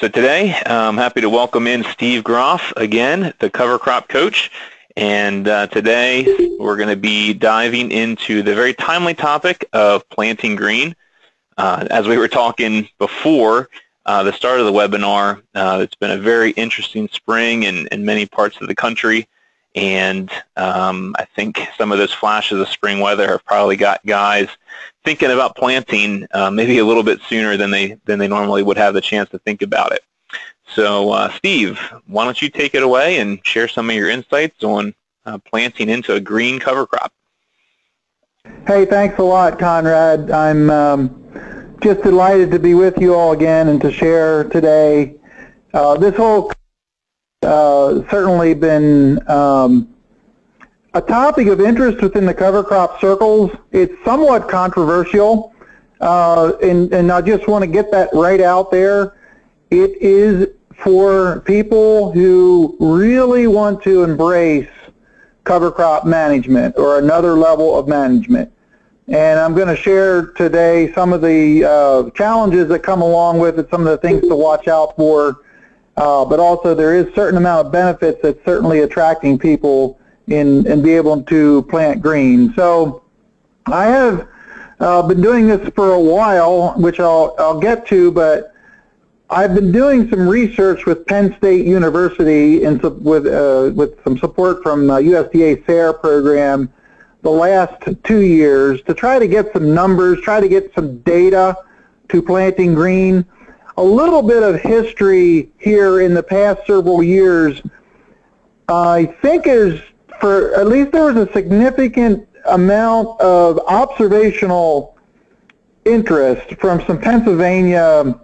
So today, I'm happy to welcome in Steve Groff again, the cover crop coach. And uh, today, we're going to be diving into the very timely topic of planting green. Uh, as we were talking before uh, the start of the webinar, uh, it's been a very interesting spring in, in many parts of the country. And um, I think some of those flashes of spring weather have probably got guys thinking about planting uh, maybe a little bit sooner than they than they normally would have the chance to think about it. So, uh, Steve, why don't you take it away and share some of your insights on uh, planting into a green cover crop? Hey, thanks a lot, Conrad. I'm um, just delighted to be with you all again and to share today. Uh, this whole uh, certainly been um, a topic of interest within the cover crop circles. It's somewhat controversial, uh, and, and I just want to get that right out there. It is for people who really want to embrace cover crop management or another level of management. And I'm going to share today some of the uh, challenges that come along with it, some of the things to watch out for, uh, but also there is certain amount of benefits that's certainly attracting people in and be able to plant green. So I have uh, been doing this for a while, which I'll, I'll get to, but I've been doing some research with Penn State University and with, uh, with some support from uh, USDA SARE program the last two years to try to get some numbers, try to get some data to planting green a little bit of history here in the past several years, I think is for at least there was a significant amount of observational interest from some Pennsylvania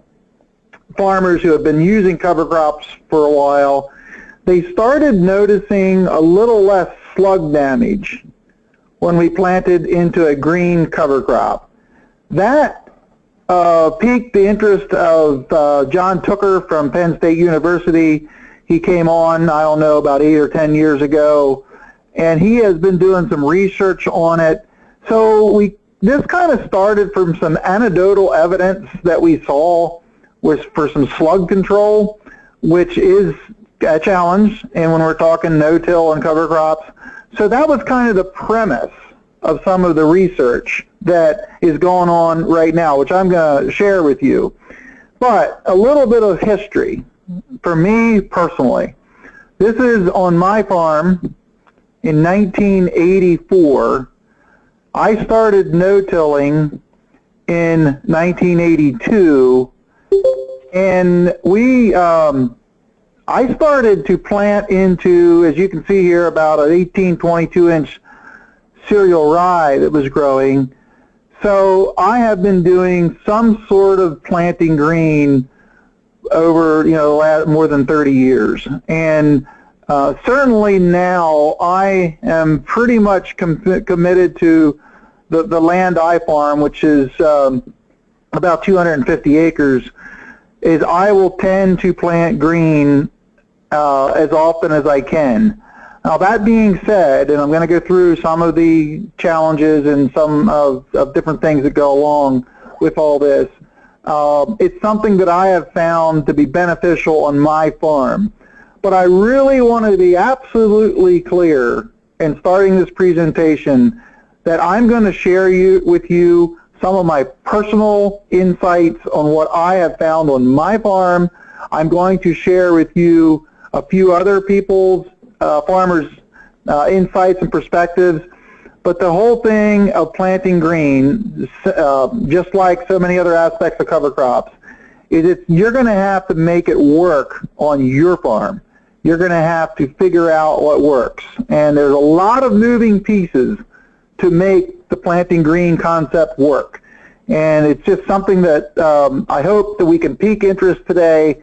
farmers who have been using cover crops for a while. They started noticing a little less slug damage when we planted into a green cover crop. That uh, piqued the interest of uh, John Tooker from Penn State University. He came on, I don't know, about eight or ten years ago, and he has been doing some research on it. So we this kind of started from some anecdotal evidence that we saw was for some slug control, which is a challenge, and when we're talking no-till and cover crops. So that was kind of the premise of some of the research that is going on right now, which I'm going to share with you. But a little bit of history for me personally. This is on my farm in 1984. I started no-tilling in 1982, and we, um, I started to plant into, as you can see here, about an 18, 22 inch cereal rye that was growing. So I have been doing some sort of planting green over, you know, more than 30 years. And uh, certainly now I am pretty much com- committed to the, the land I farm, which is um, about 250 acres, is I will tend to plant green uh, as often as I can. Now that being said, and I'm going to go through some of the challenges and some of, of different things that go along with all this, uh, it's something that I have found to be beneficial on my farm. But I really want to be absolutely clear in starting this presentation that I'm going to share you, with you some of my personal insights on what I have found on my farm. I'm going to share with you a few other people's uh, farmers' uh, insights and perspectives. But the whole thing of planting green, uh, just like so many other aspects of cover crops, is it's, you're going to have to make it work on your farm. You're going to have to figure out what works. And there's a lot of moving pieces to make the planting green concept work. And it's just something that um, I hope that we can pique interest today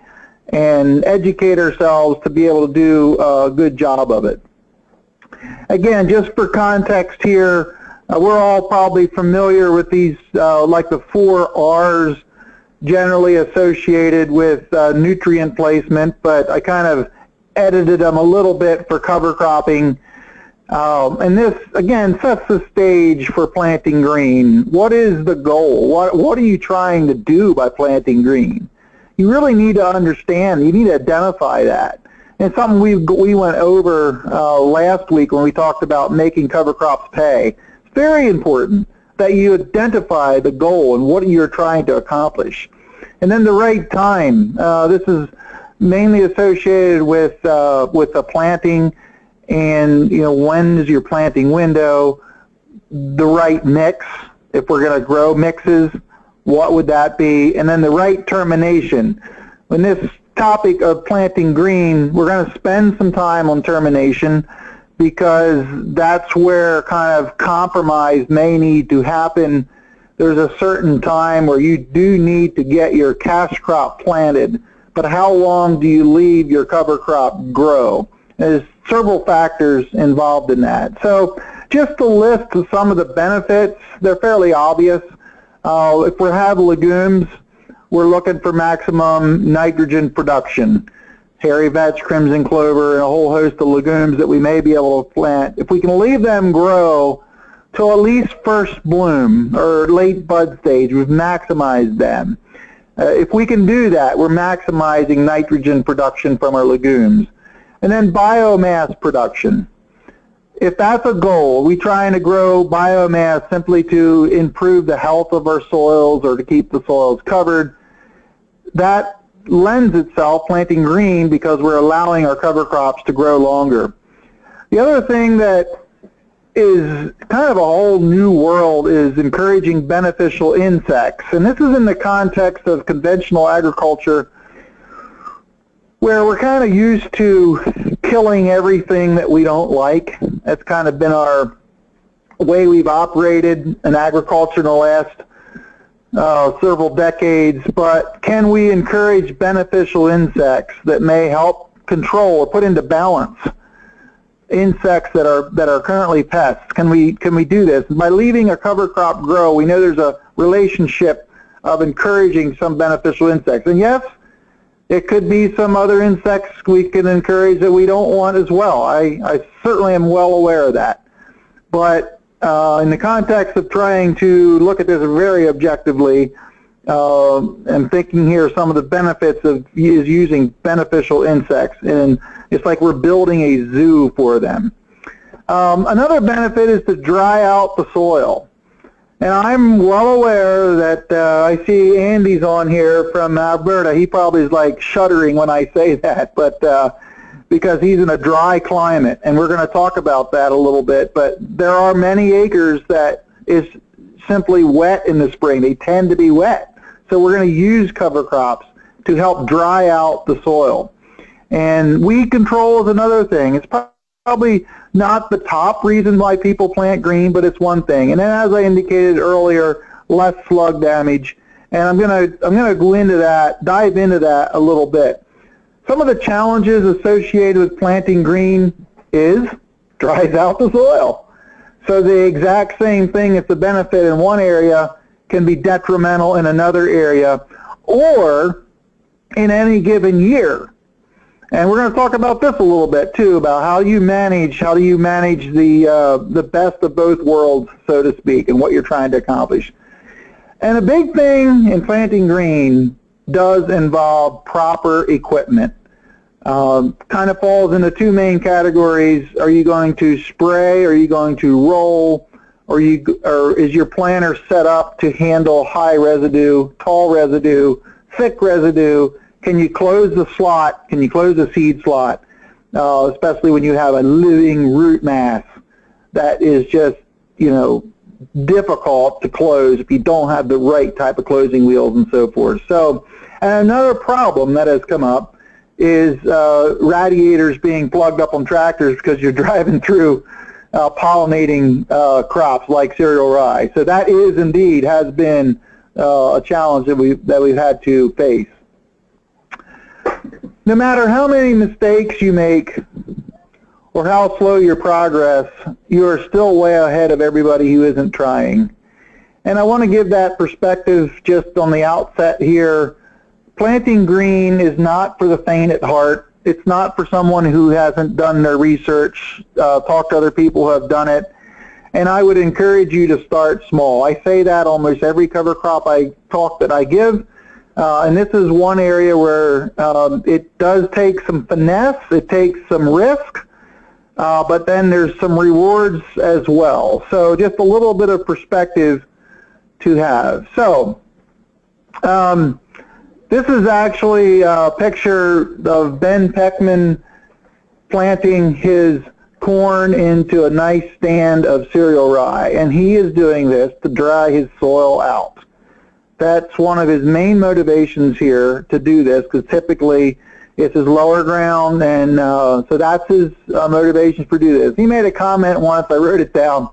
and educate ourselves to be able to do a good job of it. Again, just for context here, uh, we're all probably familiar with these, uh, like the four R's generally associated with uh, nutrient placement, but I kind of edited them a little bit for cover cropping. Um, and this, again, sets the stage for planting green. What is the goal? What, what are you trying to do by planting green? You really need to understand, you need to identify that. And something we we went over uh, last week when we talked about making cover crops pay. It's very important that you identify the goal and what you're trying to accomplish. And then the right time. Uh, this is mainly associated with uh, with the planting and you know when is your planting window, the right mix. If we're going to grow mixes, what would that be? And then the right termination. When this topic of planting green, we're going to spend some time on termination because that's where kind of compromise may need to happen. There's a certain time where you do need to get your cash crop planted, but how long do you leave your cover crop grow? There's several factors involved in that. So just to list some of the benefits, they're fairly obvious. Uh, if we have legumes, we're looking for maximum nitrogen production. Hairy vetch, crimson clover, and a whole host of legumes that we may be able to plant. If we can leave them grow till at least first bloom or late bud stage, we've maximized them. Uh, if we can do that, we're maximizing nitrogen production from our legumes. And then biomass production. If that's a goal, we trying to grow biomass simply to improve the health of our soils or to keep the soils covered, that lends itself planting green because we're allowing our cover crops to grow longer. The other thing that is kind of a whole new world is encouraging beneficial insects. And this is in the context of conventional agriculture where we're kind of used to killing everything that we don't like. That's kind of been our way we've operated in agriculture in the last uh, several decades, but can we encourage beneficial insects that may help control or put into balance insects that are that are currently pests? Can we can we do this by leaving a cover crop grow? We know there's a relationship of encouraging some beneficial insects, and yes, it could be some other insects we can encourage that we don't want as well. I, I certainly am well aware of that. But uh, in the context of trying to look at this very objectively, uh, I'm thinking here some of the benefits of is using beneficial insects, and it's like we're building a zoo for them. Um, another benefit is to dry out the soil. And I'm well aware that uh, I see Andy's on here from Alberta. He probably is like shuddering when I say that, but uh, because he's in a dry climate, and we're going to talk about that a little bit. But there are many acres that is simply wet in the spring. They tend to be wet, so we're going to use cover crops to help dry out the soil. And weed control is another thing. It's probably not the top reason why people plant green, but it's one thing. And then as I indicated earlier, less slug damage. And I'm gonna I'm gonna go into that, dive into that a little bit. Some of the challenges associated with planting green is dries out the soil. So the exact same thing that's a benefit in one area can be detrimental in another area or in any given year. And we're going to talk about this a little bit too, about how you manage, how do you manage the uh, the best of both worlds, so to speak, and what you're trying to accomplish. And a big thing in planting green does involve proper equipment. Um, kind of falls into two main categories. Are you going to spray? Are you going to roll? Or, you, or is your planter set up to handle high residue, tall residue, thick residue, can you close the slot? Can you close the seed slot? Uh, especially when you have a living root mass that is just, you know, difficult to close if you don't have the right type of closing wheels and so forth. So, another problem that has come up is uh, radiators being plugged up on tractors because you're driving through uh, pollinating uh, crops like cereal rye. So that is indeed has been uh, a challenge that we that we've had to face no matter how many mistakes you make or how slow your progress, you are still way ahead of everybody who isn't trying. And I want to give that perspective just on the outset here. Planting green is not for the faint at heart. It's not for someone who hasn't done their research, uh, talked to other people who have done it. And I would encourage you to start small. I say that almost every cover crop I talk that I give Uh, and this is one area where um, it does take some finesse, it takes some risk, uh, but then there's some rewards as well. So just a little bit of perspective to have. So um, this is actually a picture of Ben Peckman planting his corn into a nice stand of cereal rye, and he is doing this to dry his soil out that's one of his main motivations here to do this because typically it's his lower ground and uh, so that's his uh, motivation for do this. He made a comment once, I wrote it down.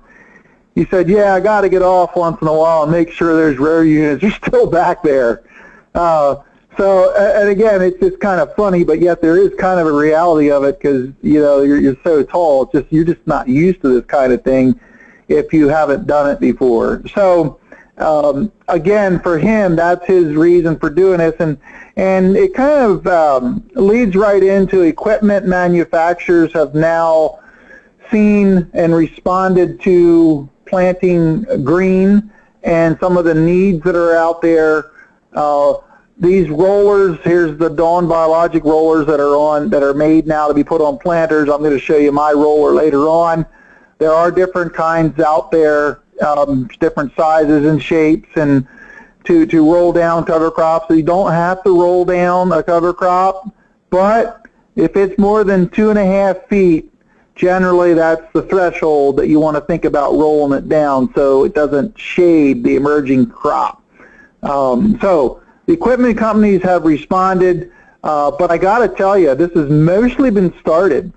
He said, yeah, I got to get off once in a while and make sure there's row units are still back there. Uh, so, and again, it's just kind of funny, but yet there is kind of a reality of it because, you know, you're, you're so tall, it's just, you're just not used to this kind of thing if you haven't done it before. So, um, again, for him, that's his reason for doing this, and and it kind of um, leads right into equipment manufacturers have now seen and responded to planting green and some of the needs that are out there. Uh, these rollers, here's the Dawn Biologic rollers that are on that are made now to be put on planters. I'm going to show you my roller later on. There are different kinds out there um, different sizes and shapes and to, to roll down cover crops. So you don't have to roll down a cover crop, but if it's more than two and a half feet, generally that's the threshold that you want to think about rolling it down so it doesn't shade the emerging crop. Um, so the equipment companies have responded, uh, but I got to tell you, this has mostly been started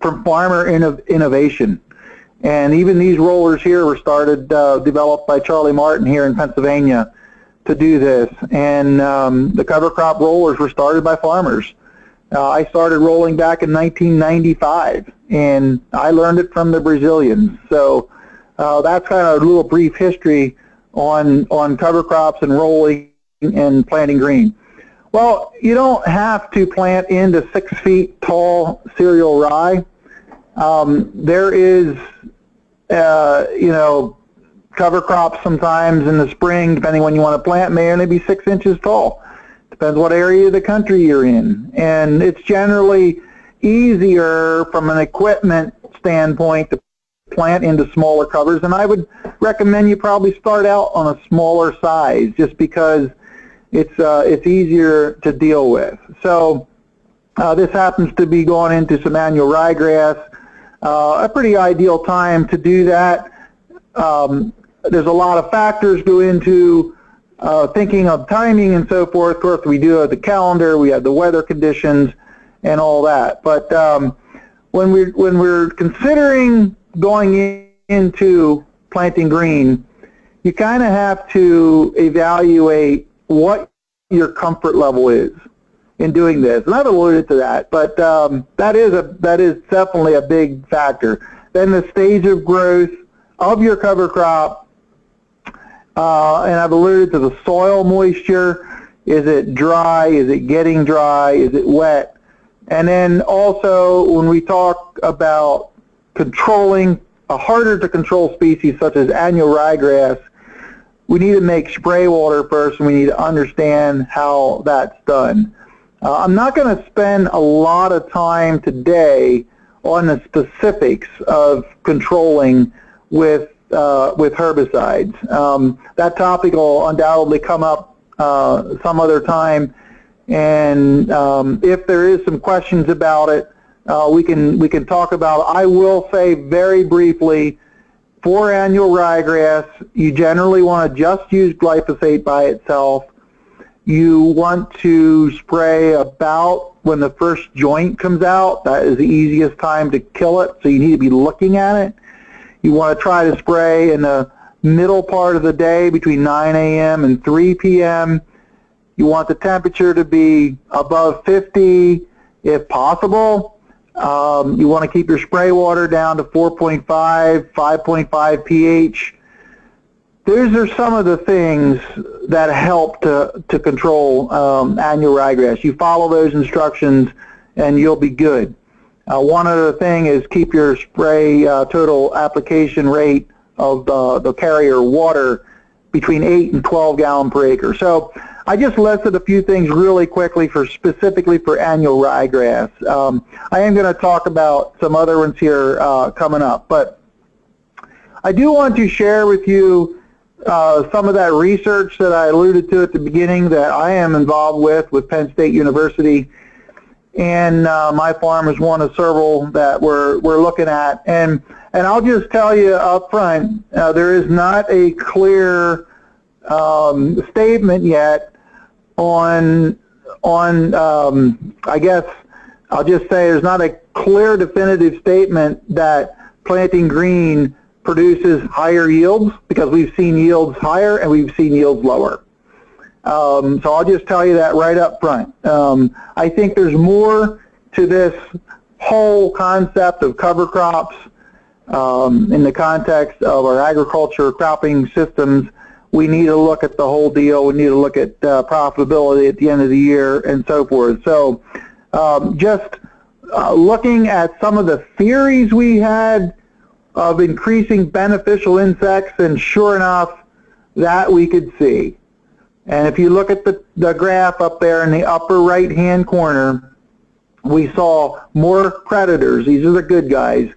from farmer innov innovation. And even these rollers here were started, uh, developed by Charlie Martin here in Pennsylvania to do this. And um, the cover crop rollers were started by farmers. Uh, I started rolling back in 1995, and I learned it from the Brazilians. So uh, that's kind of a little brief history on on cover crops and rolling and planting green. Well, you don't have to plant into six feet tall cereal rye. Um, there is uh, you know, cover crops sometimes in the spring, depending when you want to plant, may only be six inches tall. Depends what area of the country you're in. And it's generally easier from an equipment standpoint to plant into smaller covers. And I would recommend you probably start out on a smaller size just because it's, uh, it's easier to deal with. So uh, this happens to be going into some annual ryegrass uh, a pretty ideal time to do that. Um, there's a lot of factors go into uh, thinking of timing and so forth. Of course, we do have the calendar, we have the weather conditions, and all that. But um, when we when we're considering going in, into planting green, you kind of have to evaluate what your comfort level is in doing this. And I've alluded to that, but um, that is a that is definitely a big factor. Then the stage of growth of your cover crop, uh, and I've alluded to the soil moisture. Is it dry? Is it getting dry? Is it wet? And then also when we talk about controlling a harder to control species such as annual ryegrass, we need to make spray water first and we need to understand how that's done. Uh, I'm not going to spend a lot of time today on the specifics of controlling with uh, with herbicides. Um, that topic will undoubtedly come up uh, some other time, and um, if there is some questions about it, uh, we can we can talk about. It. I will say very briefly. For annual ryegrass, you generally want to just use glyphosate by itself you want to spray about when the first joint comes out. That is the easiest time to kill it, so you need to be looking at it. You want to try to spray in the middle part of the day between 9 a.m. and 3 p.m. You want the temperature to be above 50 if possible. Um, you want to keep your spray water down to 4.5, 5.5 pH those are some of the things that help to, to control um, annual ryegrass. You follow those instructions and you'll be good. Uh, one other thing is keep your spray uh, total application rate of the, the carrier water between 8 and 12 gallon per acre. So I just listed a few things really quickly for specifically for annual ryegrass. Um, I am going to talk about some other ones here uh, coming up, but I do want to share with you uh, some of that research that I alluded to at the beginning that I am involved with with Penn State University. And uh, my farm is one of several that we're, we're looking at. And, and I'll just tell you up front, uh, there is not a clear um, statement yet on, on um, I guess I'll just say there's not a clear definitive statement that planting green produces higher yields because we've seen yields higher and we've seen yields lower. Um, so I'll just tell you that right up front. Um, I think there's more to this whole concept of cover crops um, in the context of our agriculture cropping systems. We need to look at the whole deal. We need to look at uh, profitability at the end of the year and so forth. So um, just uh, looking at some of the theories we had of increasing beneficial insects, and sure enough, that we could see. And if you look at the, the graph up there in the upper right-hand corner, we saw more predators. These are the good guys.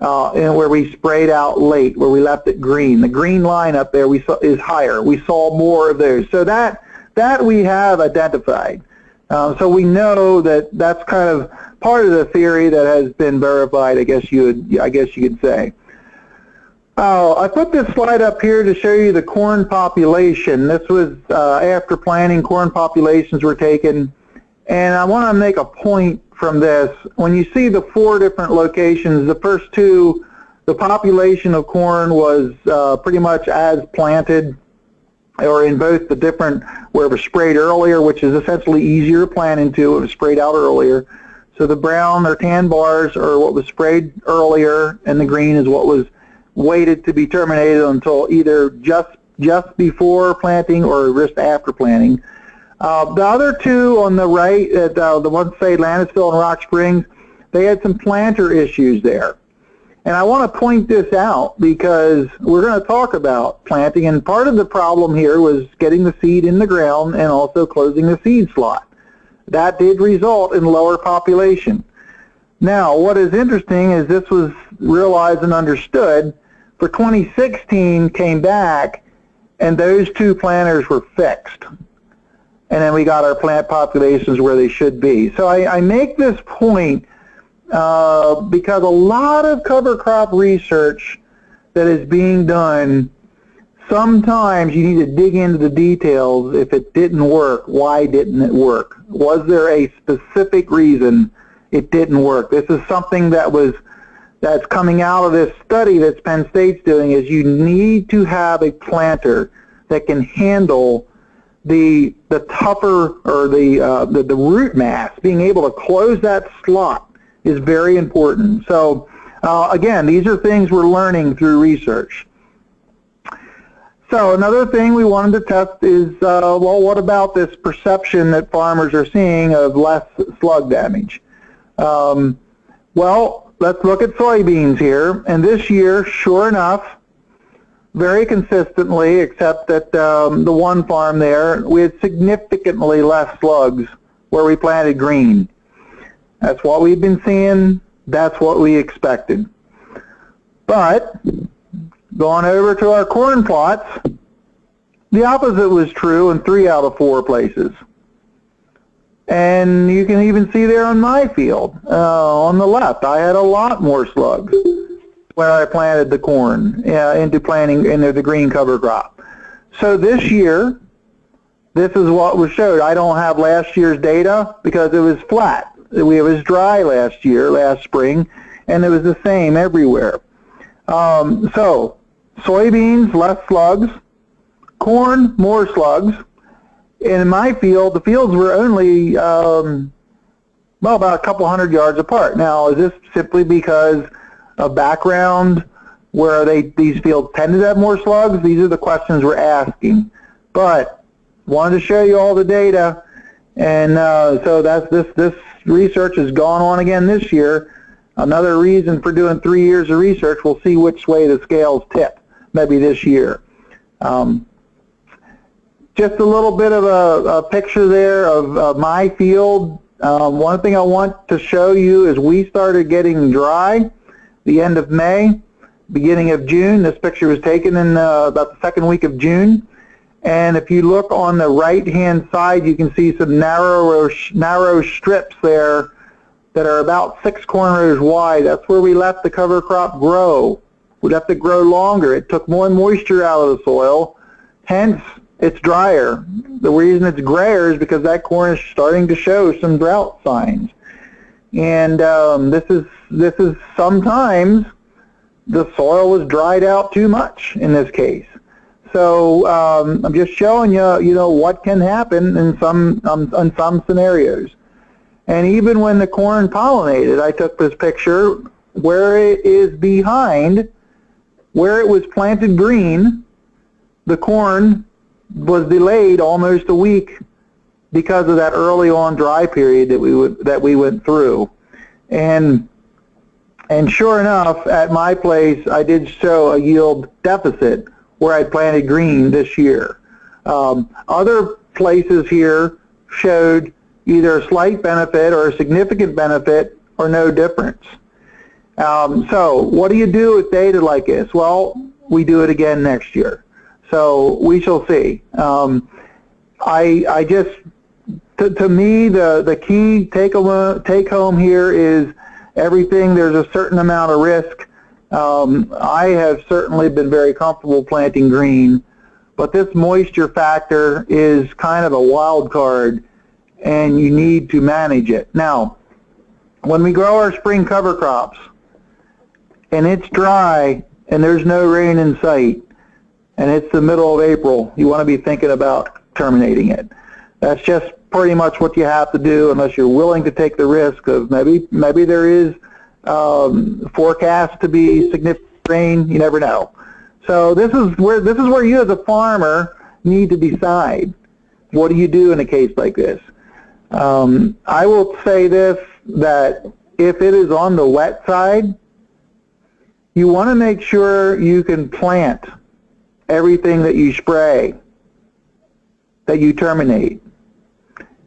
Uh, and where we sprayed out late, where we left it green. The green line up there we saw is higher. We saw more of those. So that that we have identified. Uh, so we know that that's kind of part of the theory that has been verified. I guess you would, I guess you could say. Oh, I put this slide up here to show you the corn population. This was uh, after planting, corn populations were taken. And I want to make a point from this. When you see the four different locations, the first two, the population of corn was uh, pretty much as planted or in both the different where it was sprayed earlier, which is essentially easier to plant into. It was sprayed out earlier. So the brown or tan bars are what was sprayed earlier, and the green is what was waited to be terminated until either just just before planting or just after planting. Uh, the other two on the right, uh, the ones say Landisville and Rock Springs, they had some planter issues there. And I want to point this out because we're going to talk about planting, and part of the problem here was getting the seed in the ground and also closing the seed slot. That did result in lower population. Now, what is interesting is this was realized and understood for 2016 came back and those two planters were fixed. And then we got our plant populations where they should be. So I, I make this point uh, because a lot of cover crop research that is being done, sometimes you need to dig into the details. If it didn't work, why didn't it work? Was there a specific reason it didn't work? This is something that was that's coming out of this study that Penn State's doing is you need to have a planter that can handle the the tougher or the, uh, the the root mass. Being able to close that slot is very important. So uh, again, these are things we're learning through research. So another thing we wanted to test is, uh, well, what about this perception that farmers are seeing of less slug damage? Um, well, let's look at soybeans here. And this year, sure enough, very consistently, except that um, the one farm there, we had significantly less slugs where we planted green. That's what we've been seeing. That's what we expected. But going over to our corn plots, the opposite was true in three out of four places. And you can even see there on my field, uh, on the left, I had a lot more slugs when I planted the corn uh, into planting into the green cover crop. So this year, this is what was showed. I don't have last year's data because it was flat. It was dry last year, last spring, and it was the same everywhere. Um, so soybeans, less slugs. Corn, more slugs in my field, the fields were only, um, well, about a couple hundred yards apart. Now, is this simply because of background where they these fields tended to have more slugs? These are the questions we're asking. But wanted to show you all the data, and uh, so that's this this research has gone on again this year. Another reason for doing three years of research, we'll see which way the scales tip maybe this year. Um, just a little bit of a, a picture there of uh, my field. Um, one thing I want to show you is we started getting dry the end of May, beginning of June. This picture was taken in uh, about the second week of June. And if you look on the right-hand side, you can see some narrow, narrow strips there that are about six corn rows wide. That's where we let the cover crop grow. We let it grow longer. It took more moisture out of the soil. Hence, it's drier. The reason it's grayer is because that corn is starting to show some drought signs. And um, this is this is sometimes the soil was dried out too much in this case. So um, I'm just showing you, you know, what can happen in some um, in some scenarios. And even when the corn pollinated, I took this picture where it is behind, where it was planted green, the corn was delayed almost a week because of that early on dry period that we would, that we went through. And and sure enough, at my place, I did show a yield deficit where I planted green this year. Um, other places here showed either a slight benefit or a significant benefit or no difference. Um, so what do you do with data like this? Well, we do it again next year. So we shall see. Um, I, I just, to, to me, the, the key take home, take home here is everything, there's a certain amount of risk. Um, I have certainly been very comfortable planting green, but this moisture factor is kind of a wild card and you need to manage it. Now, when we grow our spring cover crops and it's dry and there's no rain in sight, and it's the middle of April, you want to be thinking about terminating it. That's just pretty much what you have to do unless you're willing to take the risk of maybe maybe there is um, forecast to be significant rain. You never know. So this is where this is where you as a farmer need to decide what do you do in a case like this. Um, I will say this that if it is on the wet side, you want to make sure you can plant everything that you spray, that you terminate.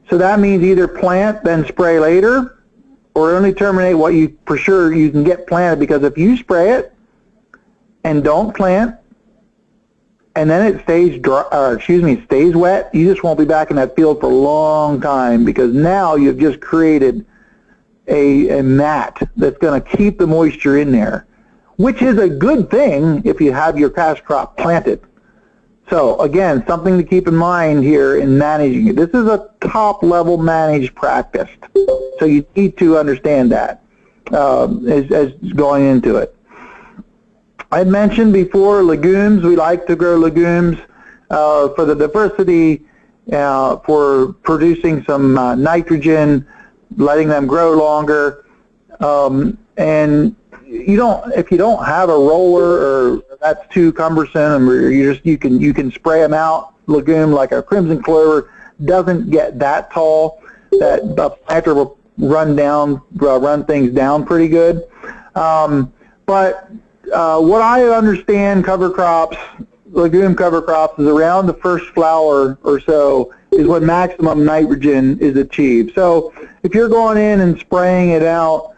So that means either plant, then spray later, or only terminate what you for sure you can get planted. Because if you spray it and don't plant, and then it stays dry, or excuse me, stays wet, you just won't be back in that field for a long time. Because now you've just created a, a mat that's going to keep the moisture in there which is a good thing if you have your cash crop planted. So again, something to keep in mind here in managing it. This is a top level managed practice. So you need to understand that uh, as, as going into it. I mentioned before legumes. We like to grow legumes uh, for the diversity, uh, for producing some uh, nitrogen, letting them grow longer. Um, and you don't if you don't have a roller or that's too cumbersome or you just you can you can spray them out. Legume like a crimson clover doesn't get that tall. That the planter will run down uh, run things down pretty good. Um, but uh, what I understand cover crops legume cover crops is around the first flower or so is when maximum nitrogen is achieved. So if you're going in and spraying it out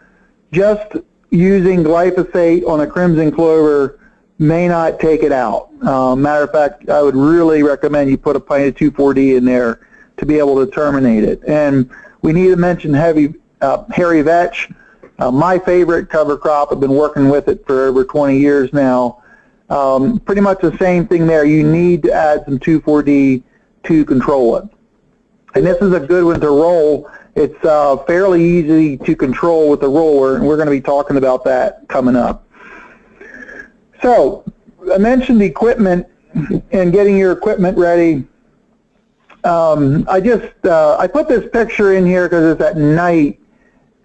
just using glyphosate on a crimson clover may not take it out. Uh, matter of fact, I would really recommend you put a pint of 2,4-D in there to be able to terminate it. And we need to mention heavy, uh, hairy vetch. Uh, my favorite cover crop, I've been working with it for over 20 years now. Um, pretty much the same thing there. You need to add some 2,4-D to control it. And this is a good one to roll it's uh, fairly easy to control with the roller, and we're going to be talking about that coming up. So I mentioned equipment and getting your equipment ready. Um, I just uh, I put this picture in here because it's at night,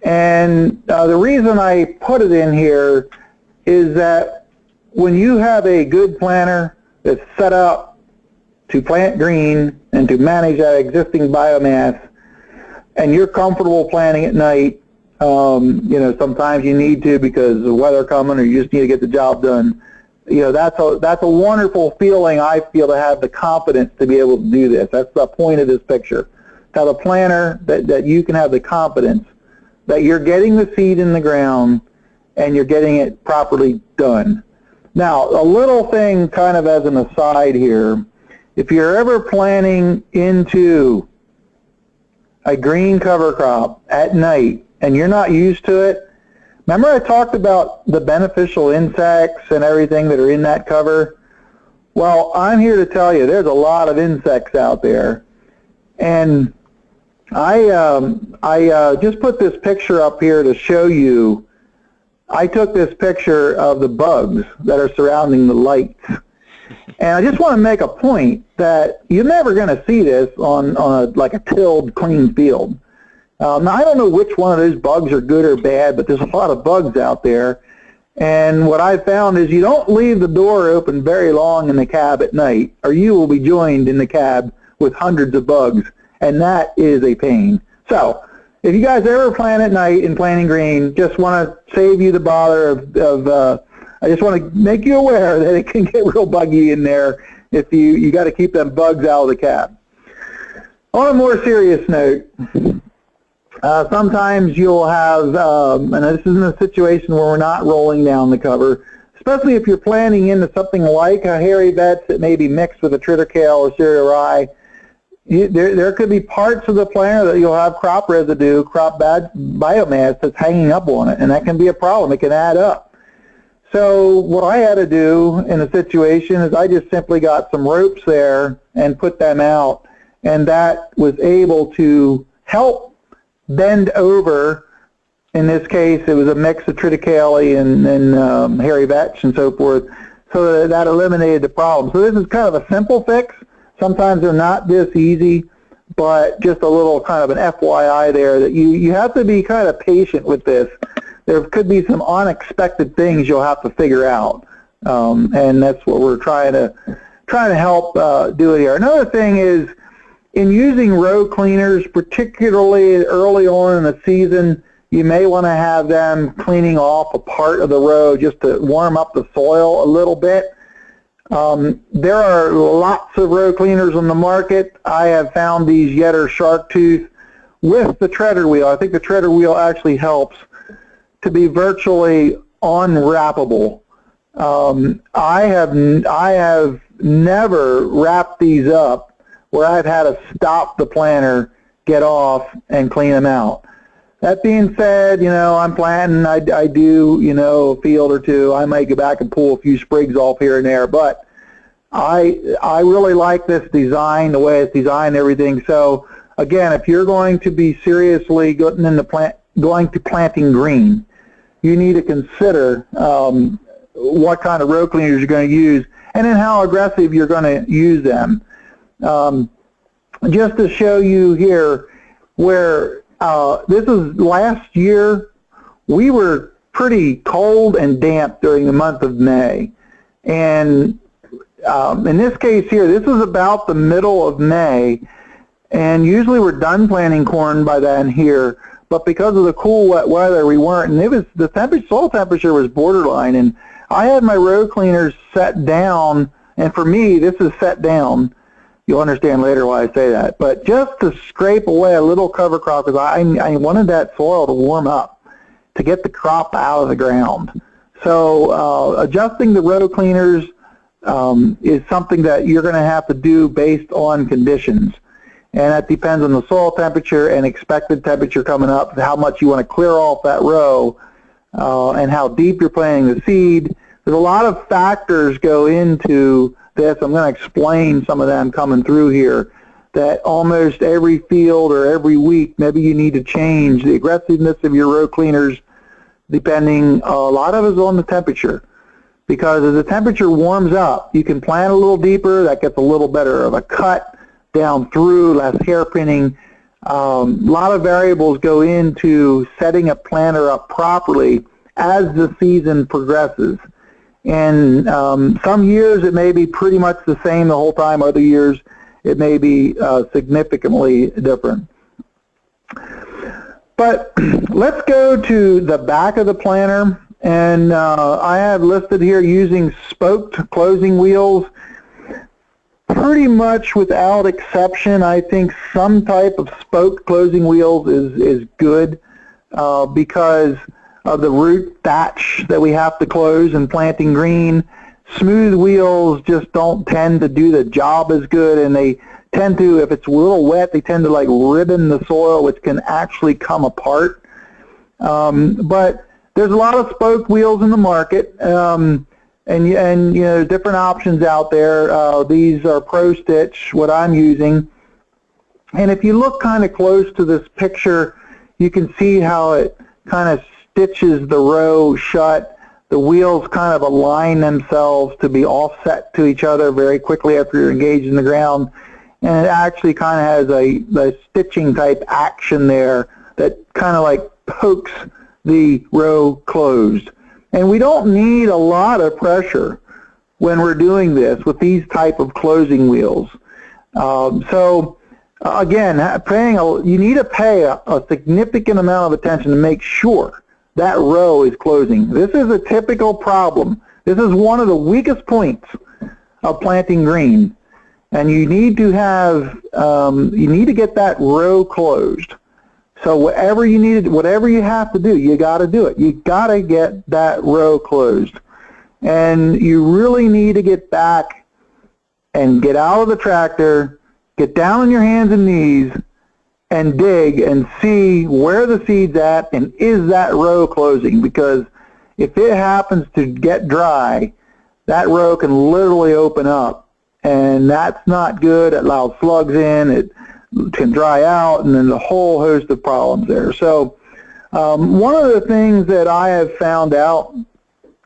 and uh, the reason I put it in here is that when you have a good planter that's set up to plant green and to manage that existing biomass, and you're comfortable planning at night, um, you know, sometimes you need to because the weather coming or you just need to get the job done. you know, that's a, that's a wonderful feeling, I feel, to have the confidence to be able to do this. That's the point of this picture. To have a planter that, that you can have the confidence that you're getting the seed in the ground and you're getting it properly done. Now, a little thing kind of as an aside here, if you're ever planning into a green cover crop at night and you're not used to it, remember I talked about the beneficial insects and everything that are in that cover? Well, I'm here to tell you there's a lot of insects out there. And I, um, I uh, just put this picture up here to show you. I took this picture of the bugs that are surrounding the lights. And I just want to make a point that you're never going to see this on, on a, like a tilled, clean field. Um, now, I don't know which one of those bugs are good or bad, but there's a lot of bugs out there. And what I found is you don't leave the door open very long in the cab at night, or you will be joined in the cab with hundreds of bugs, and that is a pain. So, if you guys ever plan at night in planting green, just want to save you the bother of, of uh, I just want to make you aware that it can get real buggy in there if you, you got to keep them bugs out of the cab. On a more serious note, uh, sometimes you'll have, um, and this is in a situation where we're not rolling down the cover, especially if you're planting into something like a hairy vetch that may be mixed with a triticale or cereal rye, you, there, there could be parts of the planter that you'll have crop residue, crop bad biomass that's hanging up on it, and that can be a problem. It can add up. So what I had to do in the situation is I just simply got some ropes there and put them out, and that was able to help bend over. In this case, it was a mix of triticale and, and um, hairy vetch and so forth, so that, that eliminated the problem. So this is kind of a simple fix. Sometimes they're not this easy, but just a little kind of an FYI there that you, you have to be kind of patient with this there could be some unexpected things you'll have to figure out, um, and that's what we're trying to trying to help uh, do here. Another thing is in using row cleaners, particularly early on in the season, you may want to have them cleaning off a part of the row just to warm up the soil a little bit. Um, there are lots of row cleaners on the market. I have found these Yetter Shark Tooth with the treader wheel. I think the treader wheel actually helps to be virtually unwrappable. Um, I have I have never wrapped these up where I've had to stop the planter, get off, and clean them out. That being said, you know, I'm planting, I, I do, you know, a field or two. I might go back and pull a few sprigs off here and there, but I, I really like this design, the way it's designed everything. So again, if you're going to be seriously going into plant, going to planting green, you need to consider um, what kind of row cleaners you're going to use and then how aggressive you're going to use them. Um, just to show you here where uh, this is last year, we were pretty cold and damp during the month of May. And um, in this case here, this is about the middle of May, and usually we're done planting corn by then here but because of the cool wet weather, we weren't. And it was the temperature, soil temperature was borderline. And I had my row cleaners set down, and for me, this is set down. You'll understand later why I say that. But just to scrape away a little cover crop, because I, I wanted that soil to warm up, to get the crop out of the ground. So uh, adjusting the row cleaners um, is something that you're going to have to do based on conditions and that depends on the soil temperature and expected temperature coming up, how much you want to clear off that row, uh, and how deep you're planting the seed. There's a lot of factors go into this. I'm going to explain some of them coming through here. That almost every field or every week, maybe you need to change the aggressiveness of your row cleaners, depending. a lot of it is on the temperature because as the temperature warms up, you can plant a little deeper. That gets a little better of a cut down through, less hairpinning. Um, a lot of variables go into setting a planter up properly as the season progresses. And um, some years it may be pretty much the same the whole time. Other years it may be uh, significantly different. But let's go to the back of the planter and uh, I have listed here using spoked closing wheels. Pretty much without exception, I think some type of spoke closing wheels is, is good uh, because of the root thatch that we have to close and planting green. Smooth wheels just don't tend to do the job as good and they tend to, if it's a little wet, they tend to like ribbon the soil which can actually come apart. Um, but there's a lot of spoke wheels in the market. Um, and, and you know, different options out there. Uh, these are Pro Stitch, what I'm using. And if you look kind of close to this picture, you can see how it kind of stitches the row shut. The wheels kind of align themselves to be offset to each other very quickly after you're engaged in the ground. And it actually kind of has a, a stitching type action there that kind of like pokes the row closed. And we don't need a lot of pressure when we're doing this with these type of closing wheels. Um, so again, paying a, you need to pay a, a significant amount of attention to make sure that row is closing. This is a typical problem. This is one of the weakest points of planting green. And you need to have, um, you need to get that row closed. So whatever you need, whatever you have to do, you got to do it. You got to get that row closed. And you really need to get back and get out of the tractor, get down on your hands and knees, and dig and see where the seed's at and is that row closing because if it happens to get dry, that row can literally open up and that's not good. It allows slugs in, it can dry out, and then a whole host of problems there. So um, one of the things that I have found out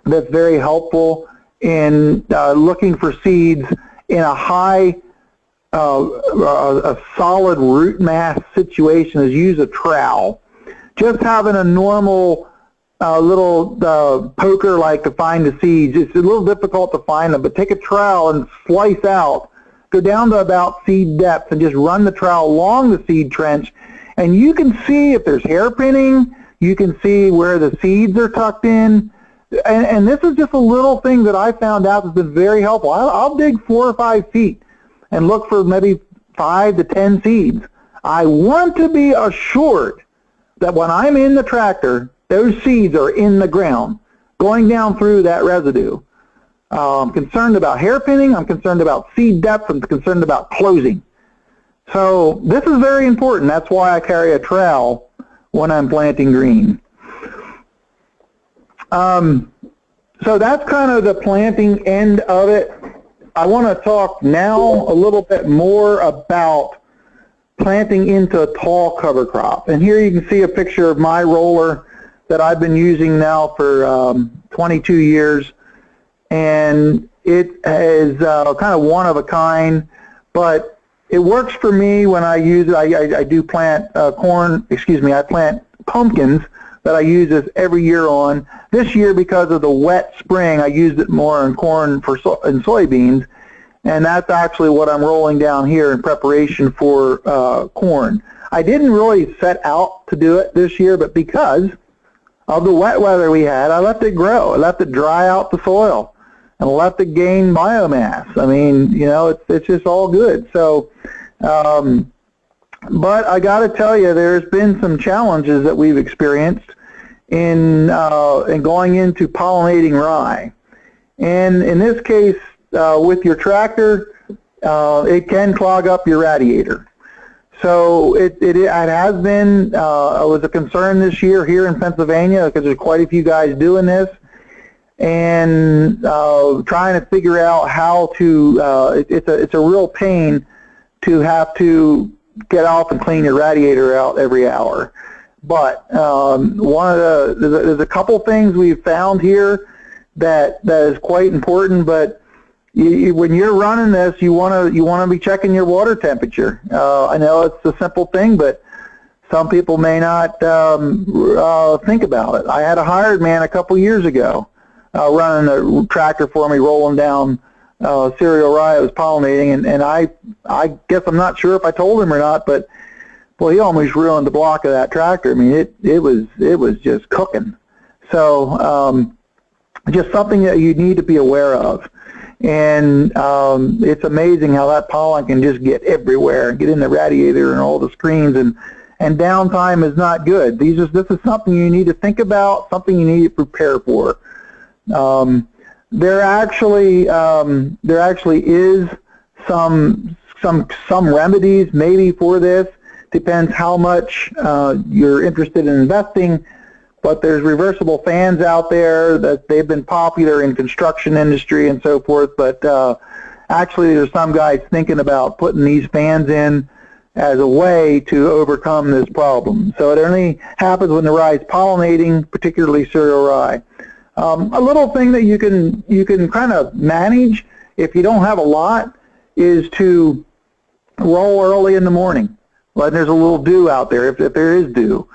that's very helpful in uh, looking for seeds in a high uh, a, a solid root mass situation is use a trowel. Just having a normal uh, little uh, poker like to find the seeds, it's a little difficult to find them, but take a trowel and slice out, go down to about seed depth and just run the trowel along the seed trench and you can see if there's hairpinning, you can see where the seeds are tucked in, and, and, this is just a little thing that I found out that's been very helpful. I'll, I'll dig four or five feet and look for maybe five to ten seeds. I want to be assured that when I'm in the tractor, those seeds are in the ground, going down through that residue. I'm concerned about hairpinning. I'm concerned about seed depth. I'm concerned about closing. So this is very important. That's why I carry a trowel when I'm planting green. Um, so that's kind of the planting end of it. I want to talk now a little bit more about planting into a tall cover crop. And here you can see a picture of my roller that I've been using now for um, 22 years. And it is uh, kind of one of a kind, but it works for me when I use it. I, I, I do plant uh, corn, excuse me, I plant pumpkins that I use this every year on. This year, because of the wet spring, I used it more in corn for so, and soybeans, and that's actually what I'm rolling down here in preparation for uh, corn. I didn't really set out to do it this year, but because of the wet weather we had, I let it grow. I let it dry out the soil and let it gain biomass. I mean, you know, it's it's just all good. So. Um, but I got to tell you, there's been some challenges that we've experienced in uh, in going into pollinating rye. And in this case, uh, with your tractor, uh, it can clog up your radiator. So it, it, it has been, uh, it was a concern this year here in Pennsylvania because there's quite a few guys doing this and uh, trying to figure out how to, uh, it, it's, a, it's a real pain to have to get off and clean your radiator out every hour. But um, one of the there's a, there's a couple things we've found here that that is quite important. But you, you, when you're running this, you want to you want to be checking your water temperature. Uh, I know it's a simple thing, but some people may not um, uh, think about it. I had a hired man a couple years ago uh, running a tractor for me, rolling down uh, cereal rye I was pollinating, and, and I I guess I'm not sure if I told him or not, but well, he almost ruined the block of that tractor. I mean, it it was it was just cooking. So um, just something that you need to be aware of. And um, it's amazing how that pollen can just get everywhere, get in the radiator and all the screens, and and downtime is not good. These is this is something you need to think about, something you need to prepare for. Um, there actually um, there actually is some some some remedies maybe for this. Depends how much uh, you're interested in investing but there's reversible fans out there that they've been popular in construction industry and so forth. But uh, actually, there's some guys thinking about putting these fans in as a way to overcome this problem. So it only happens when the rye is pollinating, particularly cereal rye. Um, a little thing that you can you can kind of manage if you don't have a lot is to roll early in the morning. When there's a little dew out there, if, if there is dew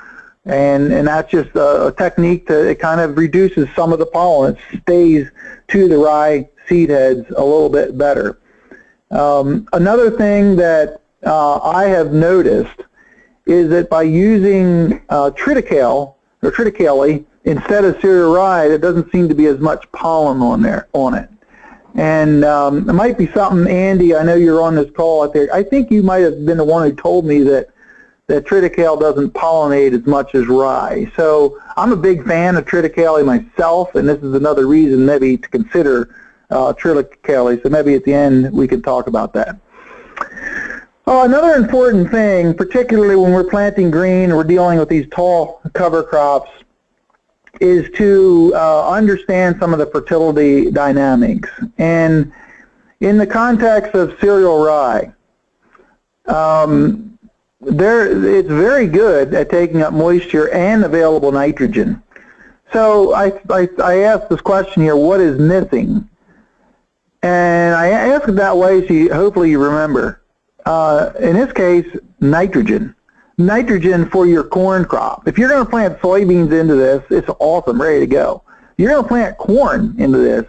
and and that's just a, a, technique that it kind of reduces some of the pollen. It stays to the rye seed heads a little bit better. Um, another thing that uh, I have noticed is that by using uh, triticale or triticale instead of cereal rye, there doesn't seem to be as much pollen on there on it. And um, it might be something, Andy. I know you're on this call out there. I think you might have been the one who told me that that triticale doesn't pollinate as much as rye. So I'm a big fan of triticale myself, and this is another reason maybe to consider uh, triticale. So maybe at the end we can talk about that. Oh, another important thing, particularly when we're planting green we're dealing with these tall cover crops, is to uh, understand some of the fertility dynamics. And in the context of cereal rye, um, there, it's very good at taking up moisture and available nitrogen. So I, I, I asked this question here, what is missing? And I ask it that way so you, hopefully you remember. Uh, in this case, nitrogen. Nitrogen for your corn crop. If you're going to plant soybeans into this, it's awesome, ready to go. If You're going to plant corn into this,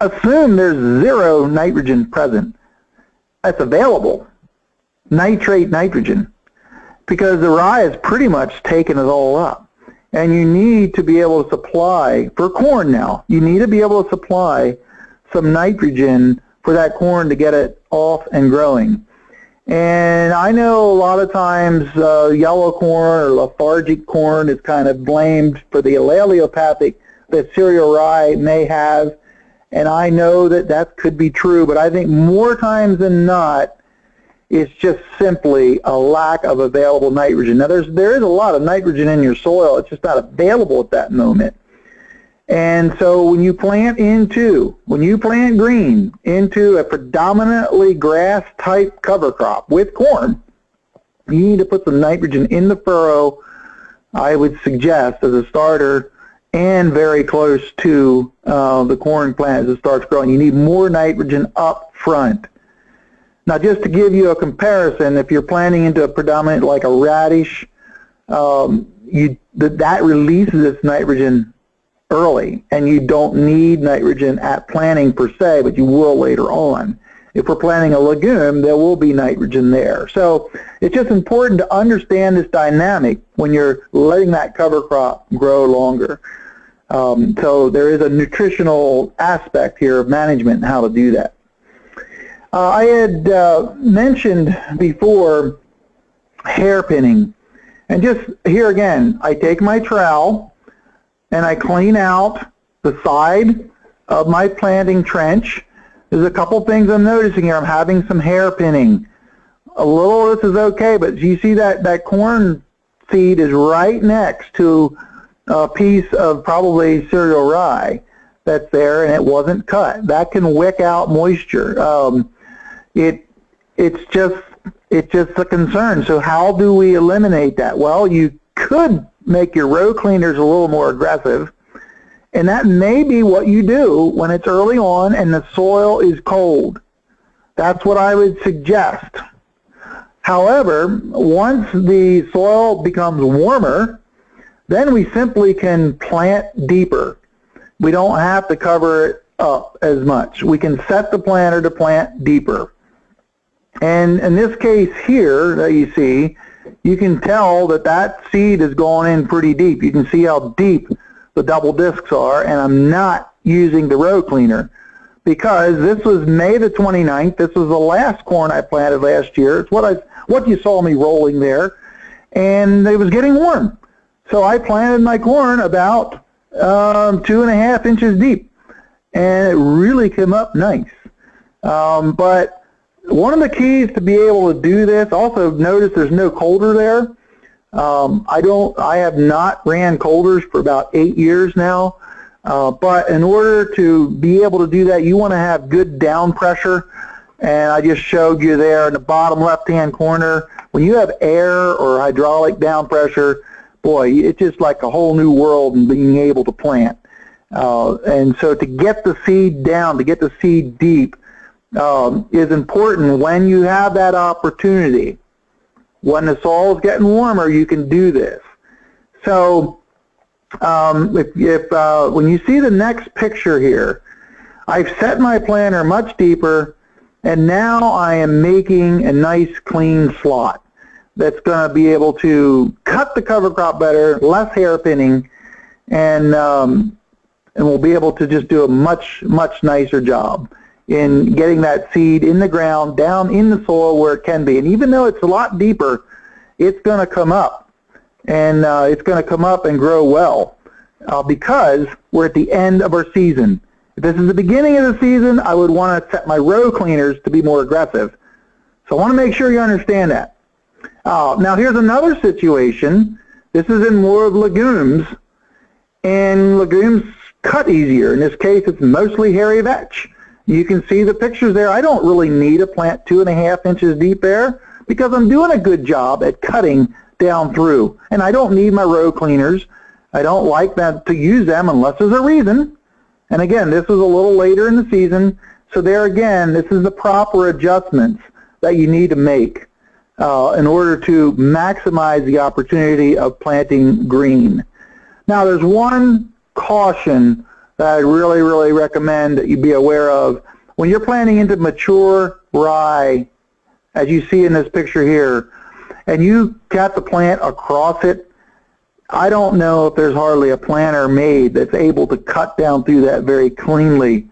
assume there's zero nitrogen present. That's available nitrate nitrogen because the rye has pretty much taken it all up. And you need to be able to supply, for corn now, you need to be able to supply some nitrogen for that corn to get it off and growing. And I know a lot of times uh, yellow corn or lethargic corn is kind of blamed for the allelopathic that cereal rye may have. And I know that that could be true, but I think more times than not, it's just simply a lack of available nitrogen. Now, there's, there is a lot of nitrogen in your soil. It's just not available at that moment. And so when you plant into, when you plant green into a predominantly grass type cover crop with corn, you need to put some nitrogen in the furrow, I would suggest, as a starter and very close to uh, the corn plant as it starts growing. You need more nitrogen up front. Now, just to give you a comparison, if you're planting into a predominant like a radish, um, you that, that releases its nitrogen early, and you don't need nitrogen at planting per se, but you will later on. If we're planting a legume, there will be nitrogen there. So it's just important to understand this dynamic when you're letting that cover crop grow longer. Um, so there is a nutritional aspect here of management and how to do that. Uh, I had uh, mentioned before hairpinning. And just here again, I take my trowel and I clean out the side of my planting trench. There's a couple things I'm noticing here. I'm having some hairpinning. A little of this is okay, but you see that, that corn seed is right next to a piece of probably cereal rye that's there and it wasn't cut. That can wick out moisture. Um, it it's just it's just a concern. So how do we eliminate that? Well, you could make your row cleaners a little more aggressive, and that may be what you do when it's early on and the soil is cold. That's what I would suggest. However, once the soil becomes warmer, then we simply can plant deeper. We don't have to cover it up as much. We can set the planter to plant deeper. And in this case here that you see, you can tell that that seed has gone in pretty deep. You can see how deep the double discs are, and I'm not using the row cleaner because this was May the 29th. This was the last corn I planted last year. It's what I what you saw me rolling there, and it was getting warm. So I planted my corn about um, two and a half inches deep, and it really came up nice. Um, but one of the keys to be able to do this, also notice there's no coulter there. Um, I don't, I have not ran coulters for about eight years now. Uh, but in order to be able to do that, you want to have good down pressure. And I just showed you there in the bottom left-hand corner. When you have air or hydraulic down pressure, boy, it's just like a whole new world in being able to plant. Uh, and so to get the seed down, to get the seed deep, um, is important when you have that opportunity. When the soil is getting warmer, you can do this. So um, if, if uh, when you see the next picture here, I've set my planter much deeper, and now I am making a nice clean slot that's going to be able to cut the cover crop better, less hairpinning, and um, and we'll be able to just do a much much nicer job in getting that seed in the ground, down in the soil where it can be. And even though it's a lot deeper, it's going to come up and uh, it's going to come up and grow well uh, because we're at the end of our season. If this is the beginning of the season, I would want to set my row cleaners to be more aggressive. So I want to make sure you understand that. Uh, now here's another situation. This is in more of legumes, and legumes cut easier. In this case, it's mostly hairy vetch. You can see the pictures there. I don't really need a plant two and a half inches deep there because I'm doing a good job at cutting down through. And I don't need my row cleaners. I don't like that to use them unless there's a reason. And again, this was a little later in the season. So there again, this is the proper adjustments that you need to make uh, in order to maximize the opportunity of planting green. Now there's one caution that I really, really recommend that you be aware of. When you're planting into mature rye, as you see in this picture here, and you got the plant across it, I don't know if there's hardly a planter made that's able to cut down through that very cleanly